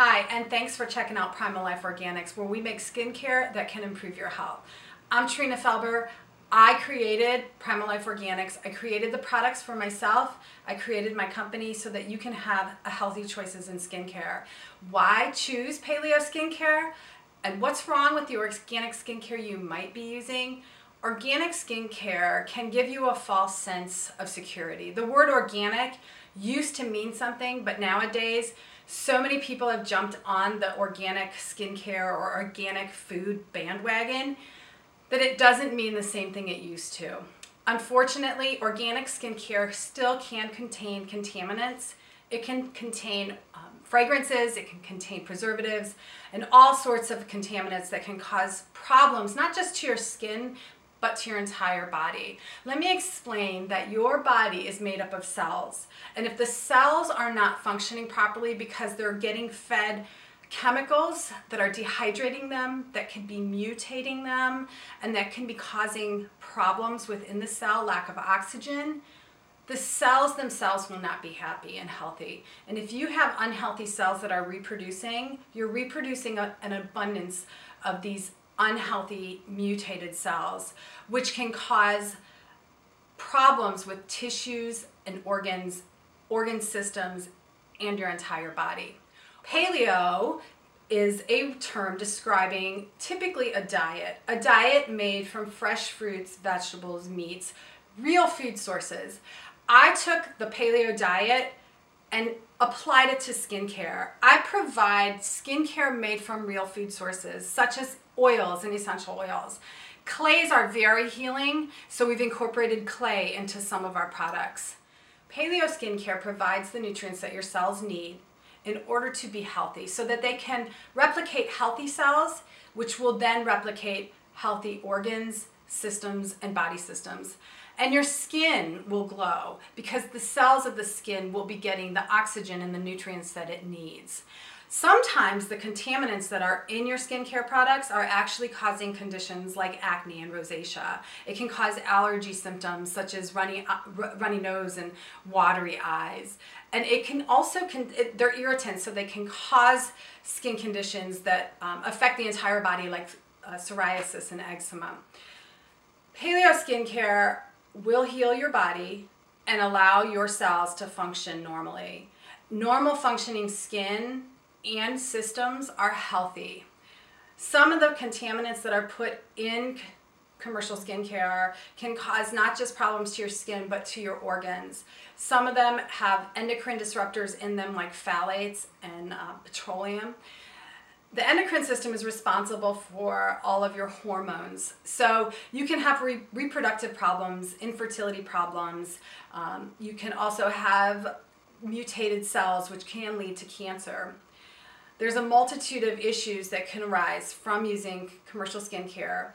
Hi, and thanks for checking out Primal Life Organics, where we make skincare that can improve your health. I'm Trina Felber. I created Primal Life Organics. I created the products for myself. I created my company so that you can have healthy choices in skincare. Why choose paleo skincare? And what's wrong with the organic skincare you might be using? Organic skincare can give you a false sense of security. The word organic used to mean something, but nowadays so many people have jumped on the organic skincare or organic food bandwagon that it doesn't mean the same thing it used to. Unfortunately, organic skincare still can contain contaminants. It can contain um, fragrances, it can contain preservatives, and all sorts of contaminants that can cause problems, not just to your skin, but to your entire body. Let me explain that your body is made up of cells. And if the cells are not functioning properly because they're getting fed chemicals that are dehydrating them, that can be mutating them, and that can be causing problems within the cell, lack of oxygen, the cells themselves will not be happy and healthy. And if you have unhealthy cells that are reproducing, you're reproducing a, an abundance of these unhealthy mutated cells, which can cause problems with tissues and organs, organ systems, and your entire body. Paleo is a term describing typically a diet, a diet made from fresh fruits, vegetables, meats, real food sources. I took the paleo diet and applied it to skincare. I provide skincare made from real food sources, such as oils and essential oils. Clays are very healing, so we've incorporated clay into some of our products. Paleo skincare provides the nutrients that your cells need in order to be healthy so that they can replicate healthy cells, which will then replicate healthy organs, systems, and body systems. And your skin will glow because the cells of the skin will be getting the oxygen and the nutrients that it needs. Sometimes the contaminants that are in your skincare products are actually causing conditions like acne and rosacea. It can cause allergy symptoms such as runny, uh, runny nose and watery eyes. And it can also, con- it, they're irritants, so they can cause skin conditions that um, affect the entire body, like uh, psoriasis and eczema. Paleo skincare will heal your body and allow your cells to function normally. Normal functioning skin and systems are healthy. Some of the contaminants that are put in commercial skincare can cause not just problems to your skin but to your organs. Some of them have endocrine disruptors in them like phthalates and uh, petroleum. The endocrine system is responsible for all of your hormones. So you can have re- reproductive problems, infertility problems. Um, you can also have mutated cells, which can lead to cancer. There's a multitude of issues that can arise from using commercial skincare,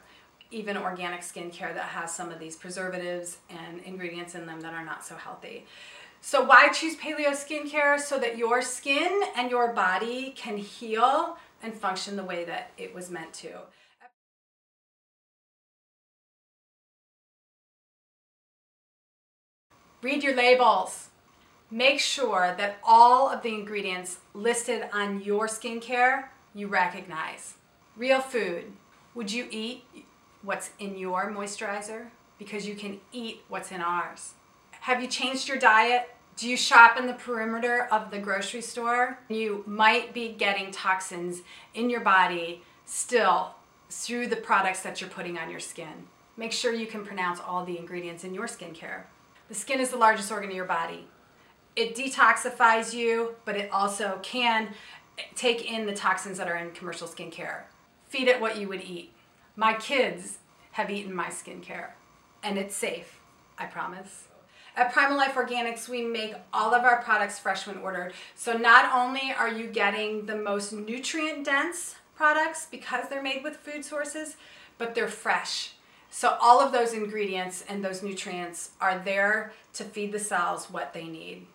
even organic skincare that has some of these preservatives and ingredients in them that are not so healthy. So, why choose paleo skincare? So that your skin and your body can heal and function the way that it was meant to. Read your labels make sure that all of the ingredients listed on your skincare you recognize. Real food. Would you eat what's in your moisturizer? Because you can eat what's in ours. Have you changed your diet? Do you shop in the perimeter of the grocery store? You might be getting toxins in your body still through the products that you're putting on your skin. Make sure you can pronounce all the ingredients in your skincare. The skin is the largest organ of your body it detoxifies you, but it also can take in the toxins that are in commercial skincare. Feed it what you would eat. My kids have eaten my skincare, and it's safe, I promise. At Primal Life Organics, we make all of our products fresh when ordered. So not only are you getting the most nutrient dense products because they're made with food sources, but they're fresh. So all of those ingredients and those nutrients are there to feed the cells what they need.